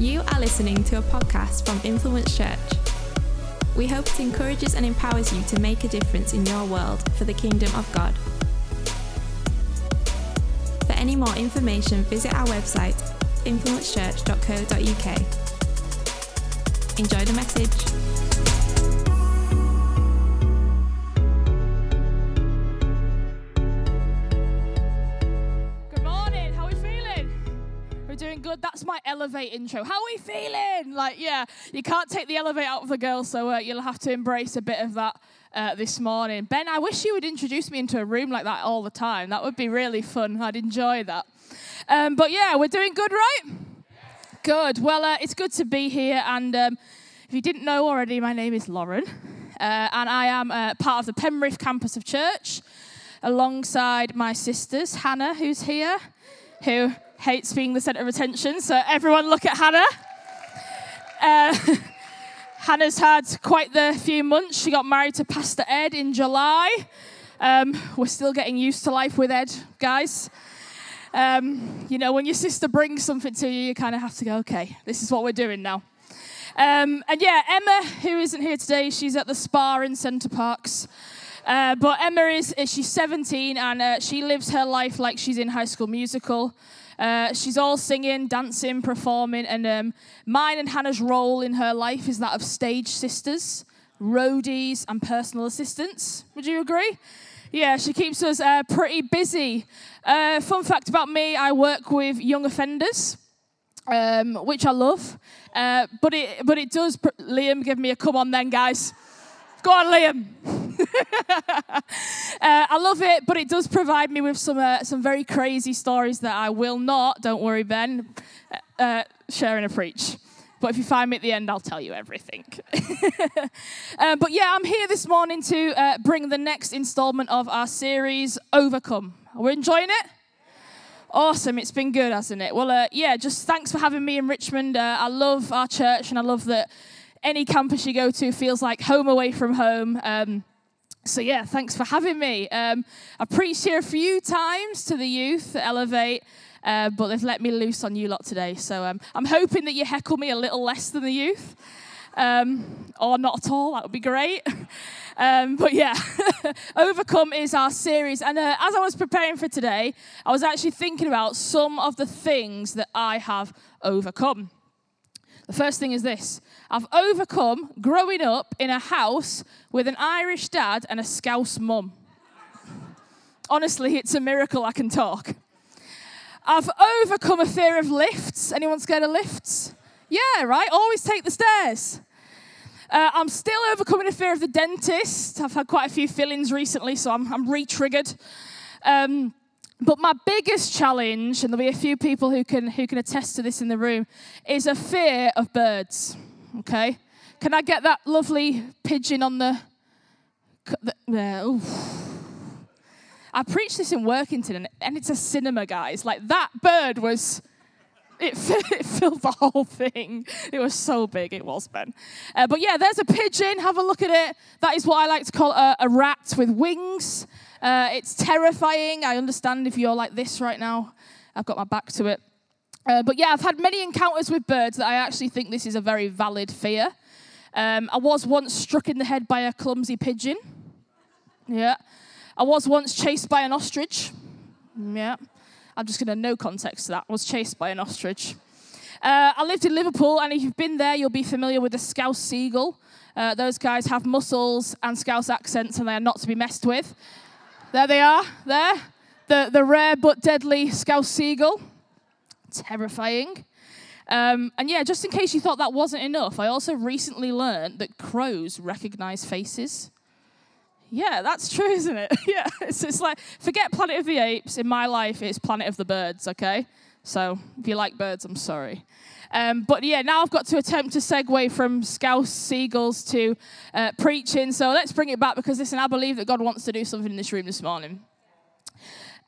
You are listening to a podcast from Influence Church. We hope it encourages and empowers you to make a difference in your world for the kingdom of God. For any more information, visit our website, influencechurch.co.uk. Enjoy the message. Elevate intro. How are we feeling? Like, yeah, you can't take the elevate out of the girl, so uh, you'll have to embrace a bit of that uh, this morning. Ben, I wish you would introduce me into a room like that all the time. That would be really fun. I'd enjoy that. Um, but yeah, we're doing good, right? Good. Well, uh, it's good to be here. And um, if you didn't know already, my name is Lauren, uh, and I am uh, part of the Penrith campus of church alongside my sisters, Hannah, who's here, who hates being the centre of attention. So everyone look at Hannah. Uh, Hannah's had quite the few months. She got married to Pastor Ed in July. Um, we're still getting used to life with Ed, guys. Um, you know, when your sister brings something to you, you kind of have to go, okay, this is what we're doing now. Um, and yeah, Emma, who isn't here today, she's at the spa in Center Parcs. Uh, but Emma is, is she's 17 and uh, she lives her life like she's in High School Musical. Uh, she's all singing, dancing, performing, and um, mine and Hannah's role in her life is that of stage sisters, roadies, and personal assistants. Would you agree? Yeah, she keeps us uh, pretty busy. Uh, fun fact about me I work with young offenders. Um, which I love, uh, but it but it does. Pr- Liam, give me a come on then, guys. Go on, Liam. Uh, I love it, but it does provide me with some uh, some very crazy stories that I will not. Don't worry, Ben. Uh, uh, share in a preach. But if you find me at the end, I'll tell you everything. uh, but yeah, I'm here this morning to uh, bring the next installment of our series, Overcome. Are we enjoying it? Awesome. It's been good, hasn't it? Well, uh, yeah, just thanks for having me in Richmond. Uh, I love our church and I love that any campus you go to feels like home away from home. Um, so, yeah, thanks for having me. Um, I preached here a few times to the youth at Elevate, uh, but they've let me loose on you lot today. So, um, I'm hoping that you heckle me a little less than the youth. Um, or not at all, that would be great. Um, but yeah, Overcome is our series. And uh, as I was preparing for today, I was actually thinking about some of the things that I have overcome. The first thing is this I've overcome growing up in a house with an Irish dad and a Scouse mum. Honestly, it's a miracle I can talk. I've overcome a fear of lifts. Anyone scared of lifts? Yeah, right? Always take the stairs. Uh, I'm still overcoming a fear of the dentist. I've had quite a few fillings recently, so I'm, I'm re triggered. Um, but my biggest challenge, and there'll be a few people who can, who can attest to this in the room, is a fear of birds. Okay? Can I get that lovely pigeon on the. the? I preached this in Workington, and it's a cinema, guys. Like, that bird was it, it filled the whole thing. It was so big, it was, Ben. Uh, but yeah, there's a pigeon. Have a look at it. That is what I like to call a, a rat with wings. Uh, it's terrifying. I understand if you're like this right now. I've got my back to it. Uh, but yeah, I've had many encounters with birds that I actually think this is a very valid fear. Um, I was once struck in the head by a clumsy pigeon. Yeah. I was once chased by an ostrich. Yeah. I'm just going to no context to that. I was chased by an ostrich. Uh, I lived in Liverpool, and if you've been there, you'll be familiar with the Scouse seagull. Uh, those guys have muscles and Scouse accents, and they are not to be messed with. There they are, there. The, the rare but deadly Scouse seagull. Terrifying. Um, and yeah, just in case you thought that wasn't enough, I also recently learned that crows recognize faces. Yeah, that's true, isn't it? yeah, it's, it's like, forget Planet of the Apes. In my life, it's Planet of the Birds, okay? So if you like birds, I'm sorry. Um, but yeah, now I've got to attempt to segue from scouse seagulls to uh, preaching. So let's bring it back because listen, I believe that God wants to do something in this room this morning.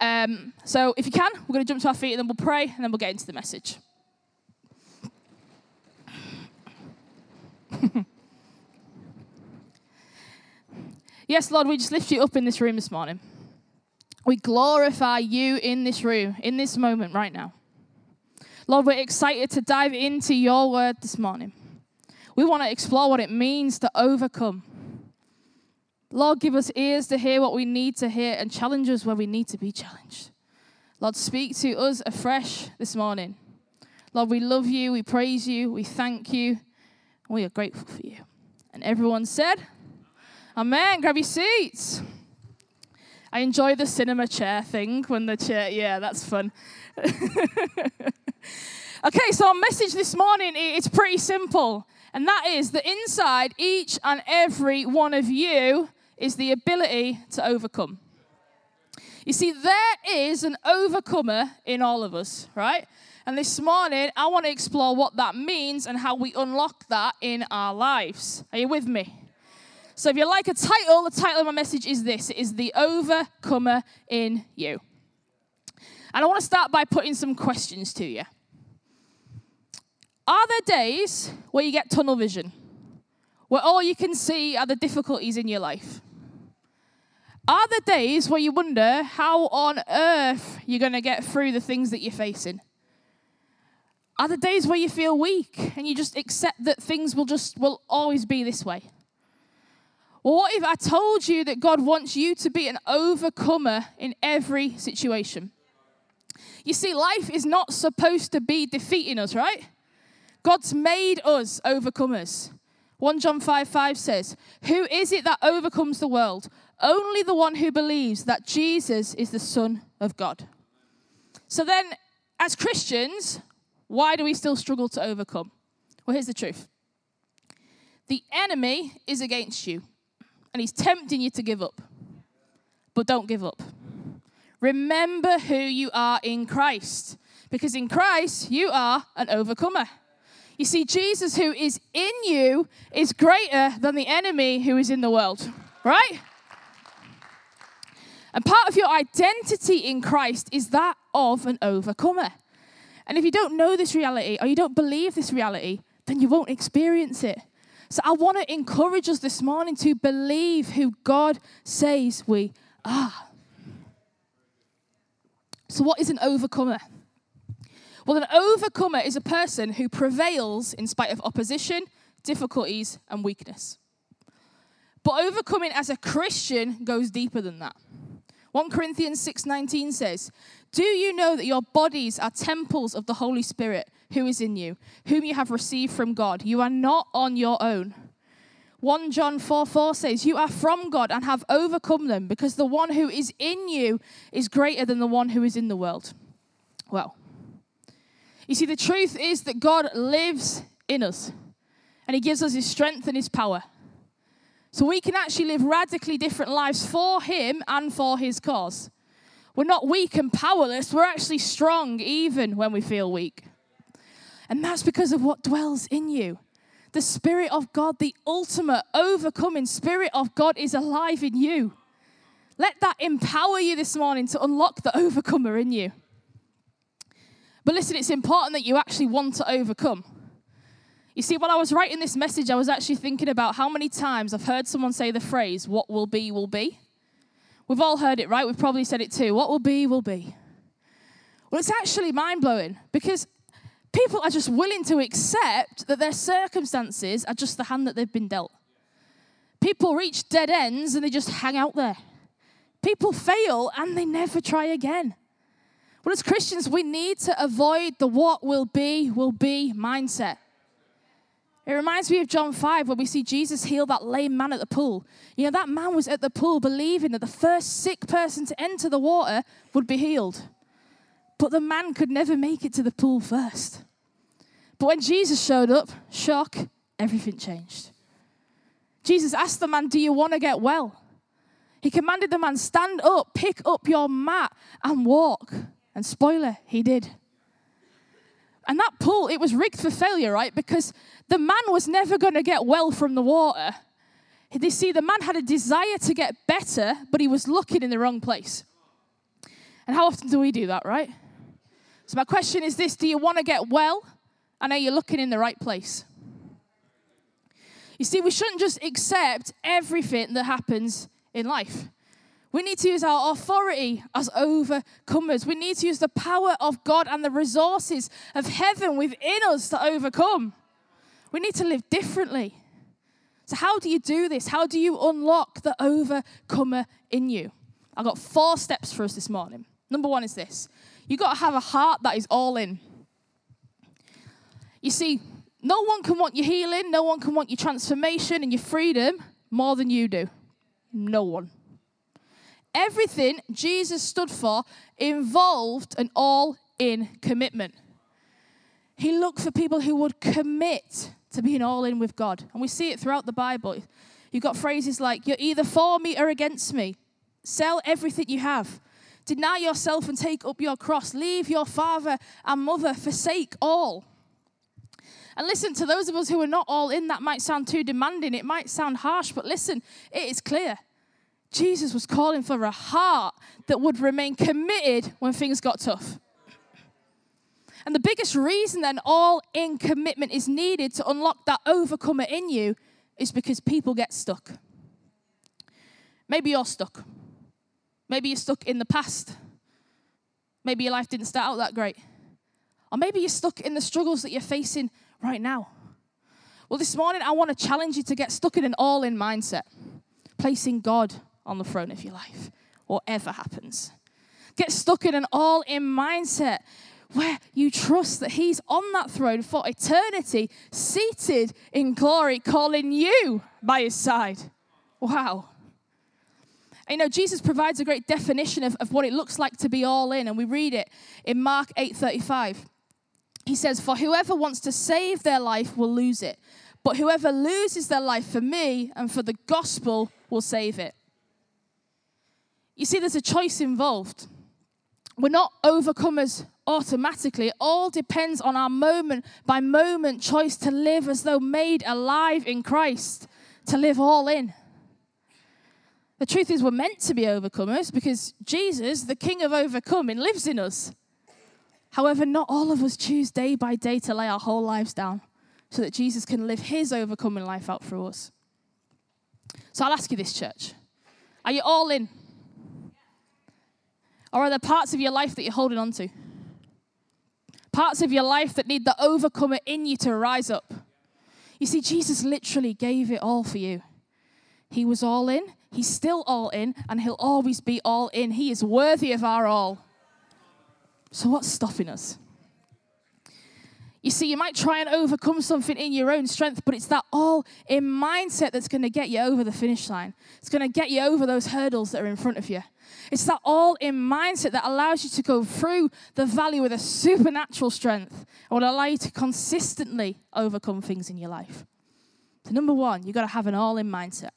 Um, so if you can, we're going to jump to our feet and then we'll pray and then we'll get into the message. Yes, Lord, we just lift you up in this room this morning. We glorify you in this room, in this moment right now. Lord, we're excited to dive into your word this morning. We want to explore what it means to overcome. Lord, give us ears to hear what we need to hear and challenge us where we need to be challenged. Lord, speak to us afresh this morning. Lord, we love you, we praise you, we thank you, and we are grateful for you. And everyone said, Amen. Grab your seats. I enjoy the cinema chair thing when the chair, yeah, that's fun. okay, so our message this morning it's pretty simple, and that is that inside each and every one of you is the ability to overcome. You see, there is an overcomer in all of us, right? And this morning, I want to explore what that means and how we unlock that in our lives. Are you with me? So, if you like a title, the title of my message is this it is The Overcomer in You. And I want to start by putting some questions to you. Are there days where you get tunnel vision, where all you can see are the difficulties in your life? Are there days where you wonder how on earth you're going to get through the things that you're facing? Are there days where you feel weak and you just accept that things will just will always be this way? Well, what if I told you that God wants you to be an overcomer in every situation? You see, life is not supposed to be defeating us, right? God's made us overcomers. 1 John 5 5 says, Who is it that overcomes the world? Only the one who believes that Jesus is the Son of God. So then, as Christians, why do we still struggle to overcome? Well, here's the truth the enemy is against you and he's tempting you to give up. But don't give up. Remember who you are in Christ, because in Christ you are an overcomer. You see, Jesus, who is in you, is greater than the enemy who is in the world, right? And part of your identity in Christ is that of an overcomer. And if you don't know this reality or you don't believe this reality, then you won't experience it. So I want to encourage us this morning to believe who God says we are. So, what is an overcomer? Well, an overcomer is a person who prevails in spite of opposition, difficulties, and weakness. But overcoming as a Christian goes deeper than that. 1 Corinthians 6:19 says, "Do you know that your bodies are temples of the Holy Spirit who is in you, whom you have received from God? You are not on your own." 1 John 4 4 says, You are from God and have overcome them, because the one who is in you is greater than the one who is in the world. Well, you see, the truth is that God lives in us, and He gives us His strength and His power. So we can actually live radically different lives for Him and for His cause. We're not weak and powerless, we're actually strong even when we feel weak. And that's because of what dwells in you. The Spirit of God, the ultimate overcoming Spirit of God, is alive in you. Let that empower you this morning to unlock the overcomer in you. But listen, it's important that you actually want to overcome. You see, while I was writing this message, I was actually thinking about how many times I've heard someone say the phrase, what will be, will be. We've all heard it, right? We've probably said it too. What will be, will be. Well, it's actually mind blowing because people are just willing to accept that their circumstances are just the hand that they've been dealt. People reach dead ends and they just hang out there. People fail and they never try again. Well, as Christians, we need to avoid the what will be, will be mindset. It reminds me of John 5 where we see Jesus heal that lame man at the pool. You know, that man was at the pool believing that the first sick person to enter the water would be healed. But the man could never make it to the pool first. But when Jesus showed up, shock, everything changed. Jesus asked the man, Do you want to get well? He commanded the man, Stand up, pick up your mat, and walk. And spoiler, he did. And that pool, it was rigged for failure, right? Because the man was never going to get well from the water. You see, the man had a desire to get better, but he was looking in the wrong place. And how often do we do that, right? So, my question is this Do you want to get well? And are you looking in the right place? You see, we shouldn't just accept everything that happens in life. We need to use our authority as overcomers. We need to use the power of God and the resources of heaven within us to overcome. We need to live differently. So, how do you do this? How do you unlock the overcomer in you? I've got four steps for us this morning. Number one is this you've got to have a heart that is all in. You see, no one can want your healing, no one can want your transformation and your freedom more than you do. No one. Everything Jesus stood for involved an all in commitment. He looked for people who would commit to being all in with God. And we see it throughout the Bible. You've got phrases like, You're either for me or against me. Sell everything you have. Deny yourself and take up your cross. Leave your father and mother. Forsake all. And listen, to those of us who are not all in, that might sound too demanding. It might sound harsh, but listen, it is clear. Jesus was calling for a heart that would remain committed when things got tough. And the biggest reason then all in commitment is needed to unlock that overcomer in you is because people get stuck. Maybe you're stuck. Maybe you're stuck in the past. Maybe your life didn't start out that great. Or maybe you're stuck in the struggles that you're facing right now. Well, this morning I want to challenge you to get stuck in an all in mindset, placing God on the throne of your life, whatever happens. Get stuck in an all in mindset where you trust that He's on that throne for eternity, seated in glory, calling you by His side. Wow. You know, Jesus provides a great definition of, of what it looks like to be all in, and we read it in Mark 8:35. He says, For whoever wants to save their life will lose it, but whoever loses their life for me and for the gospel will save it. You see, there's a choice involved. We're not overcomers automatically. It all depends on our moment by moment choice to live as though made alive in Christ, to live all in. The truth is, we're meant to be overcomers because Jesus, the King of overcoming, lives in us. However, not all of us choose day by day to lay our whole lives down so that Jesus can live his overcoming life out through us. So I'll ask you this, church. Are you all in? Or are there parts of your life that you're holding on to? Parts of your life that need the overcomer in you to rise up. You see, Jesus literally gave it all for you. He was all in, He's still all in, and He'll always be all in. He is worthy of our all. So, what's stopping us? You see, you might try and overcome something in your own strength, but it's that all in mindset that's going to get you over the finish line. It's going to get you over those hurdles that are in front of you. It's that all in mindset that allows you to go through the valley with a supernatural strength and will allow you to consistently overcome things in your life. So, number one, you've got to have an all in mindset.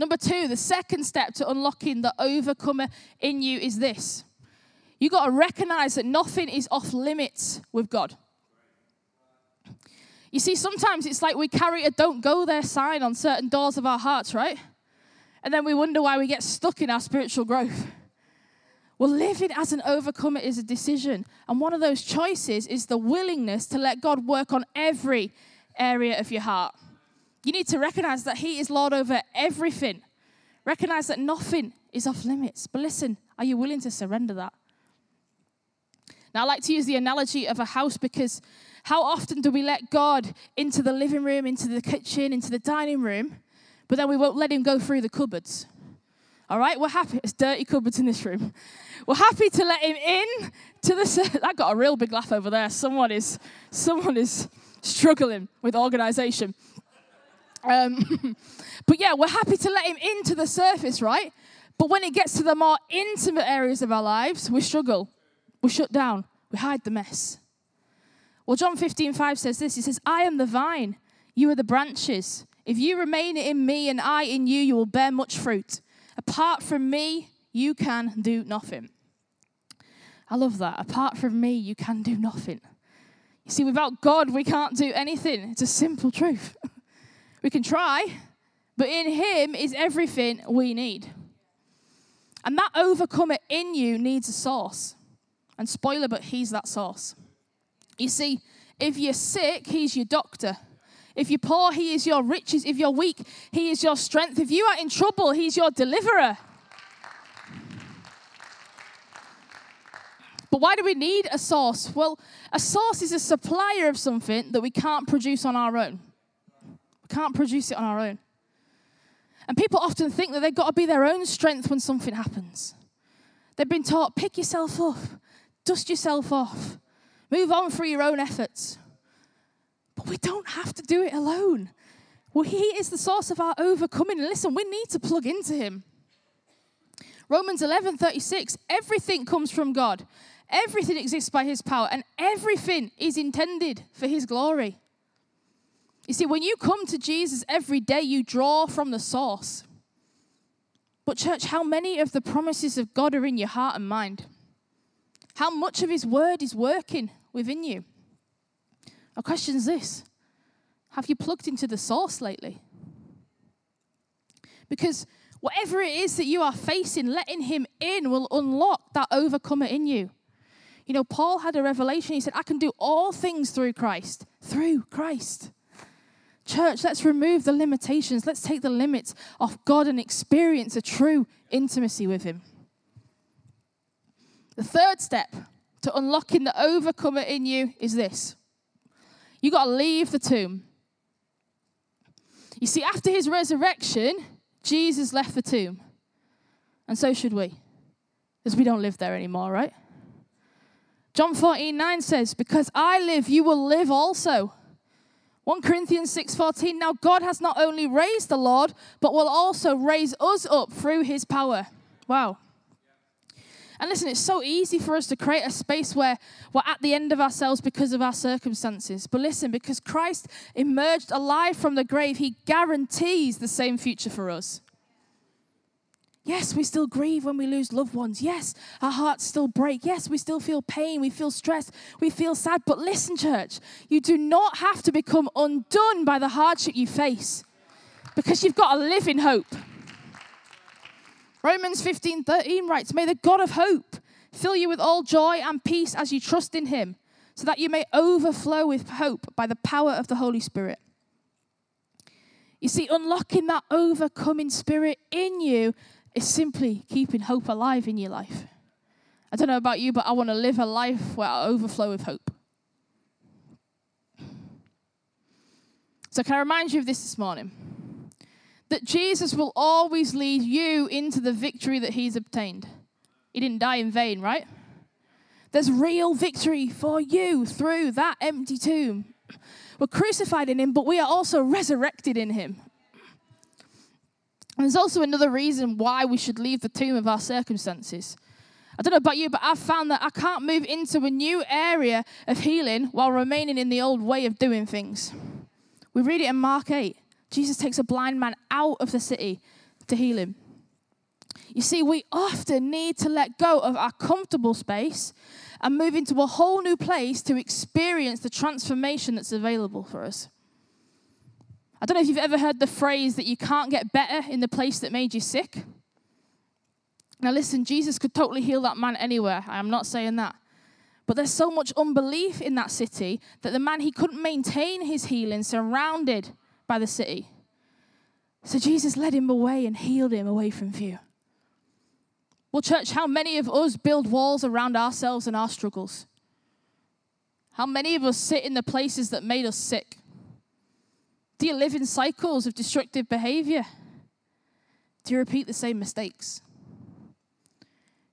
Number two, the second step to unlocking the overcomer in you is this You've got to recognize that nothing is off limits with God. You see, sometimes it's like we carry a don't go there sign on certain doors of our hearts, right? And then we wonder why we get stuck in our spiritual growth. Well, living as an overcomer is a decision. And one of those choices is the willingness to let God work on every area of your heart. You need to recognize that He is Lord over everything. Recognize that nothing is off limits. But listen, are you willing to surrender that? Now, I like to use the analogy of a house because how often do we let God into the living room, into the kitchen, into the dining room, but then we won't let Him go through the cupboards? All right, we're happy. It's dirty cupboards in this room. We're happy to let Him in to the. I got a real big laugh over there. Someone is, someone is struggling with organization. Um, but yeah, we're happy to let Him into the surface, right? But when it gets to the more intimate areas of our lives, we struggle. We shut down. We hide the mess. Well, John 15, 5 says this He says, I am the vine, you are the branches. If you remain in me and I in you, you will bear much fruit. Apart from me, you can do nothing. I love that. Apart from me, you can do nothing. You see, without God, we can't do anything. It's a simple truth. We can try, but in Him is everything we need. And that overcomer in you needs a source. And spoiler, but He's that source. You see, if you're sick, He's your doctor. If you're poor, He is your riches. If you're weak, He is your strength. If you are in trouble, He's your deliverer. But why do we need a source? Well, a source is a supplier of something that we can't produce on our own. Can't produce it on our own. And people often think that they've got to be their own strength when something happens. They've been taught pick yourself up, dust yourself off, move on through your own efforts. But we don't have to do it alone. Well, He is the source of our overcoming. And listen, we need to plug into Him. Romans 11 36, everything comes from God. Everything exists by His power, and everything is intended for His glory. You see, when you come to Jesus every day, you draw from the source. But, church, how many of the promises of God are in your heart and mind? How much of His word is working within you? Our question is this Have you plugged into the source lately? Because whatever it is that you are facing, letting Him in will unlock that overcomer in you. You know, Paul had a revelation. He said, I can do all things through Christ. Through Christ. Church, let's remove the limitations. Let's take the limits off God and experience a true intimacy with Him. The third step to unlocking the overcomer in you is this you got to leave the tomb. You see, after his resurrection, Jesus left the tomb. And so should we, because we don't live there anymore, right? John 14, 9 says, Because I live, you will live also. 1 Corinthians 6:14 Now God has not only raised the Lord but will also raise us up through his power. Wow. And listen, it's so easy for us to create a space where we're at the end of ourselves because of our circumstances. But listen, because Christ emerged alive from the grave, he guarantees the same future for us. Yes, we still grieve when we lose loved ones. Yes, our hearts still break. Yes, we still feel pain. We feel stress. We feel sad. But listen, church, you do not have to become undone by the hardship you face because you've got a living hope. Romans 15 13 writes, May the God of hope fill you with all joy and peace as you trust in him, so that you may overflow with hope by the power of the Holy Spirit. You see, unlocking that overcoming spirit in you is simply keeping hope alive in your life. I don't know about you, but I want to live a life where I overflow with hope. So, can I remind you of this this morning? that Jesus will always lead you into the victory that he's obtained. He didn't die in vain, right? There's real victory for you through that empty tomb. We're crucified in him, but we are also resurrected in him. And there's also another reason why we should leave the tomb of our circumstances. I don't know about you, but I've found that I can't move into a new area of healing while remaining in the old way of doing things. We read it in Mark 8. Jesus takes a blind man out of the city to heal him. You see, we often need to let go of our comfortable space and move into a whole new place to experience the transformation that's available for us. I don't know if you've ever heard the phrase that you can't get better in the place that made you sick. Now, listen, Jesus could totally heal that man anywhere. I'm not saying that. But there's so much unbelief in that city that the man, he couldn't maintain his healing surrounded by the city. So Jesus led him away and healed him away from view. Well, church, how many of us build walls around ourselves and our struggles? How many of us sit in the places that made us sick? Do you live in cycles of destructive behavior? Do you repeat the same mistakes?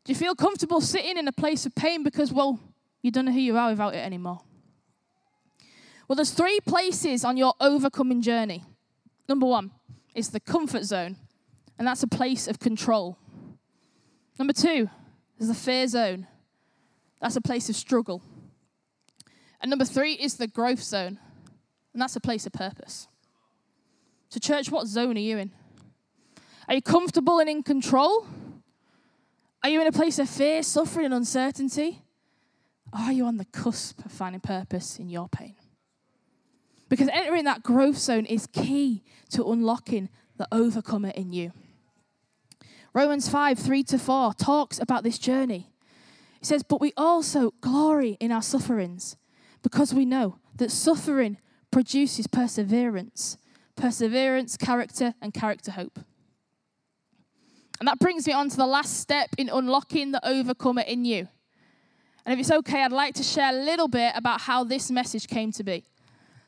Do you feel comfortable sitting in a place of pain because, well, you don't know who you are without it anymore? Well, there's three places on your overcoming journey. Number one is the comfort zone, and that's a place of control. Number two is the fear zone, that's a place of struggle. And number three is the growth zone, and that's a place of purpose. So, church, what zone are you in? Are you comfortable and in control? Are you in a place of fear, suffering, and uncertainty? Are you on the cusp of finding purpose in your pain? Because entering that growth zone is key to unlocking the overcomer in you. Romans 5 3 to 4 talks about this journey. It says, But we also glory in our sufferings because we know that suffering produces perseverance, perseverance, character, and character hope. And that brings me on to the last step in unlocking the overcomer in you. And if it's okay, I'd like to share a little bit about how this message came to be.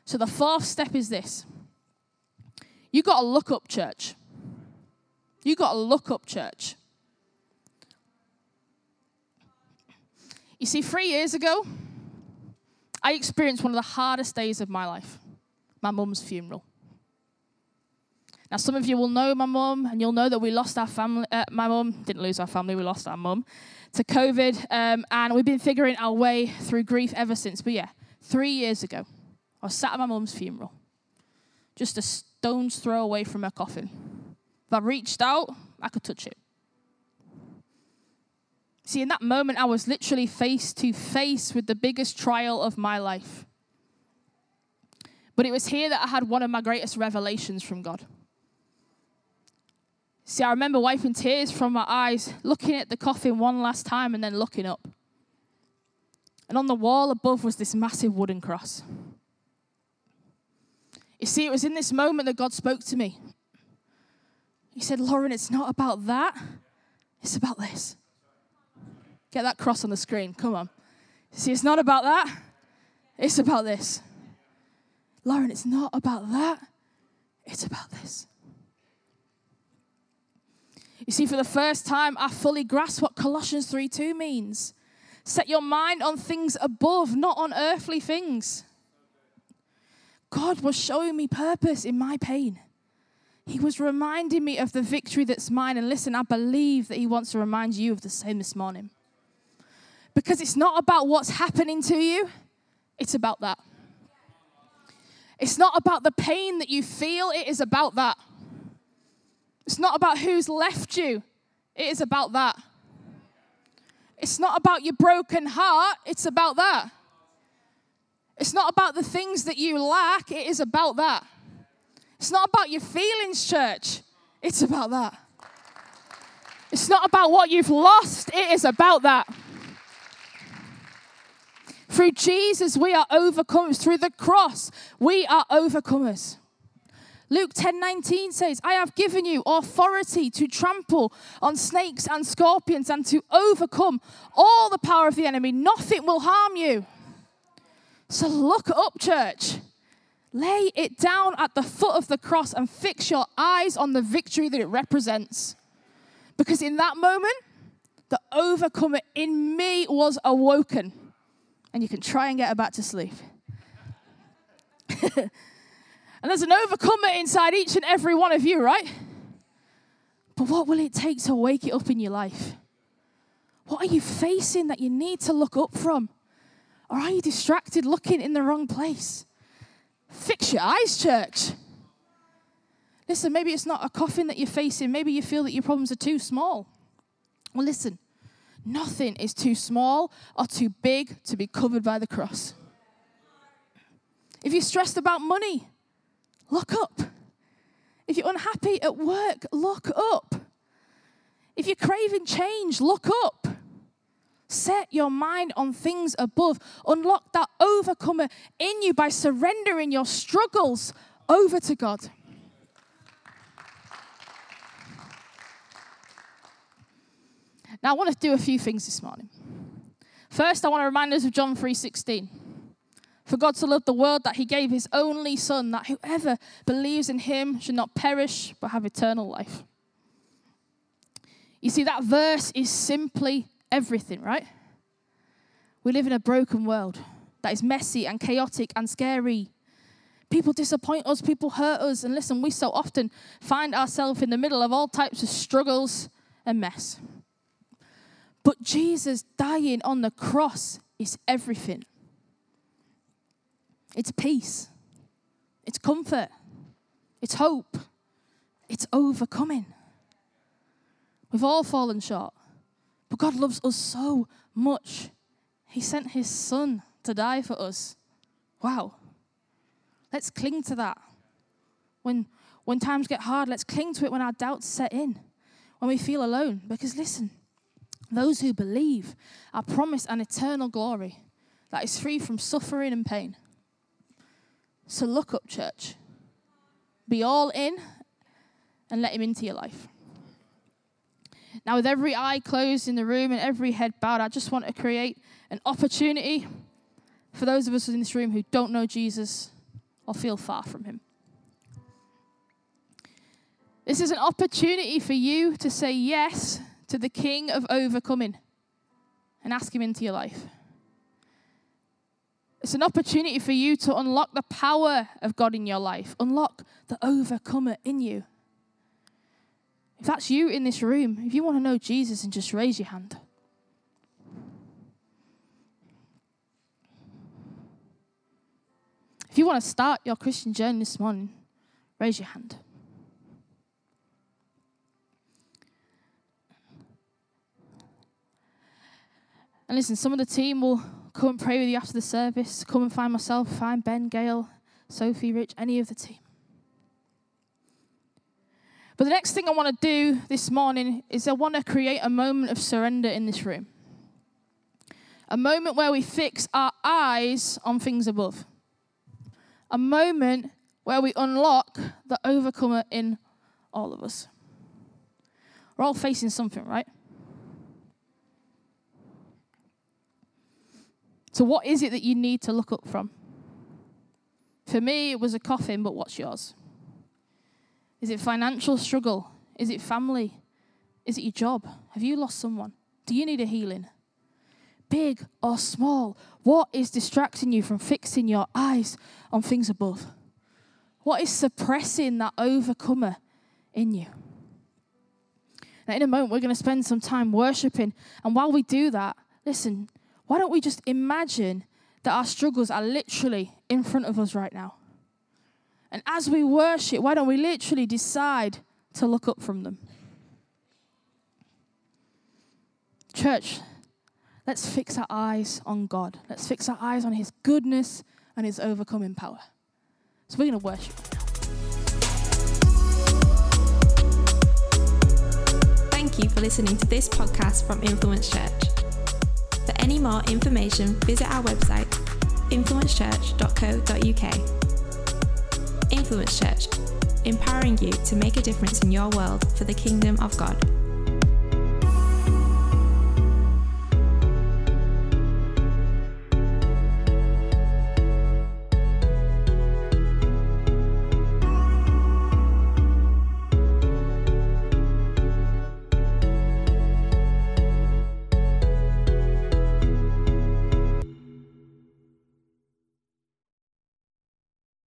So the fourth step is this you got to look up church. You got to look up church. You see, three years ago, I experienced one of the hardest days of my life my mum's funeral. Now, some of you will know my mum, and you'll know that we lost our family. Uh, my mum didn't lose our family, we lost our mum to COVID, um, and we've been figuring our way through grief ever since. But yeah, three years ago, I was sat at my mum's funeral, just a stone's throw away from her coffin. If I reached out, I could touch it. See, in that moment, I was literally face to face with the biggest trial of my life. But it was here that I had one of my greatest revelations from God. See, I remember wiping tears from my eyes, looking at the coffin one last time, and then looking up. And on the wall above was this massive wooden cross. You see, it was in this moment that God spoke to me. He said, Lauren, it's not about that, it's about this. Get that cross on the screen. Come on. See, it's not about that. It's about this. Lauren, it's not about that. It's about this. You see, for the first time, I fully grasp what Colossians 3 2 means. Set your mind on things above, not on earthly things. God was showing me purpose in my pain. He was reminding me of the victory that's mine. And listen, I believe that He wants to remind you of the same this morning. Because it's not about what's happening to you, it's about that. It's not about the pain that you feel, it is about that. It's not about who's left you, it is about that. It's not about your broken heart, it's about that. It's not about the things that you lack, it is about that. It's not about your feelings, church, it's about that. It's not about what you've lost, it is about that. Through Jesus, we are overcomers. Through the cross, we are overcomers. Luke 10 19 says, I have given you authority to trample on snakes and scorpions and to overcome all the power of the enemy. Nothing will harm you. So look up, church. Lay it down at the foot of the cross and fix your eyes on the victory that it represents. Because in that moment, the overcomer in me was awoken and you can try and get her back to sleep. and there's an overcomer inside each and every one of you, right? But what will it take to wake it up in your life? What are you facing that you need to look up from? Or are you distracted looking in the wrong place? Fix your eyes, church. Listen, maybe it's not a coffin that you're facing. Maybe you feel that your problems are too small. Well, listen, Nothing is too small or too big to be covered by the cross. If you're stressed about money, look up. If you're unhappy at work, look up. If you're craving change, look up. Set your mind on things above. Unlock that overcomer in you by surrendering your struggles over to God. Now I want to do a few things this morning. First, I want to remind us of John 3:16. For God so loved the world that he gave his only son that whoever believes in him should not perish but have eternal life. You see that verse is simply everything, right? We live in a broken world that is messy and chaotic and scary. People disappoint us, people hurt us, and listen, we so often find ourselves in the middle of all types of struggles and mess. But Jesus dying on the cross is everything. It's peace, it's comfort, it's hope, it's overcoming. We've all fallen short, but God loves us so much. He sent His Son to die for us. Wow. Let's cling to that. When, when times get hard, let's cling to it when our doubts set in, when we feel alone. Because listen, those who believe are promised an eternal glory that is free from suffering and pain. So look up, church. Be all in and let Him into your life. Now, with every eye closed in the room and every head bowed, I just want to create an opportunity for those of us in this room who don't know Jesus or feel far from him. This is an opportunity for you to say yes to the King of overcoming and ask him into your life. It's an opportunity for you to unlock the power of God in your life, unlock the overcomer in you. If that's you in this room, if you want to know Jesus, and just raise your hand. If you want to start your Christian journey this morning, raise your hand. And listen, some of the team will come and pray with you after the service. Come and find myself, find Ben, Gail, Sophie, Rich, any of the team. But the next thing I want to do this morning is I want to create a moment of surrender in this room. A moment where we fix our eyes on things above. A moment where we unlock the overcomer in all of us. We're all facing something, right? So, what is it that you need to look up from? For me, it was a coffin, but what's yours? Is it financial struggle? Is it family? Is it your job? Have you lost someone? Do you need a healing? Big or small, what is distracting you from fixing your eyes on things above? What is suppressing that overcomer in you? Now, in a moment, we're going to spend some time worshiping. And while we do that, listen, why don't we just imagine that our struggles are literally in front of us right now? And as we worship, why don't we literally decide to look up from them? Church, let's fix our eyes on God. Let's fix our eyes on His goodness and His overcoming power. So we're going to worship. Thank you for listening to this podcast from Influence Church. Any more information, visit our website, influencechurch.co.uk. Influence Church, empowering you to make a difference in your world for the kingdom of God.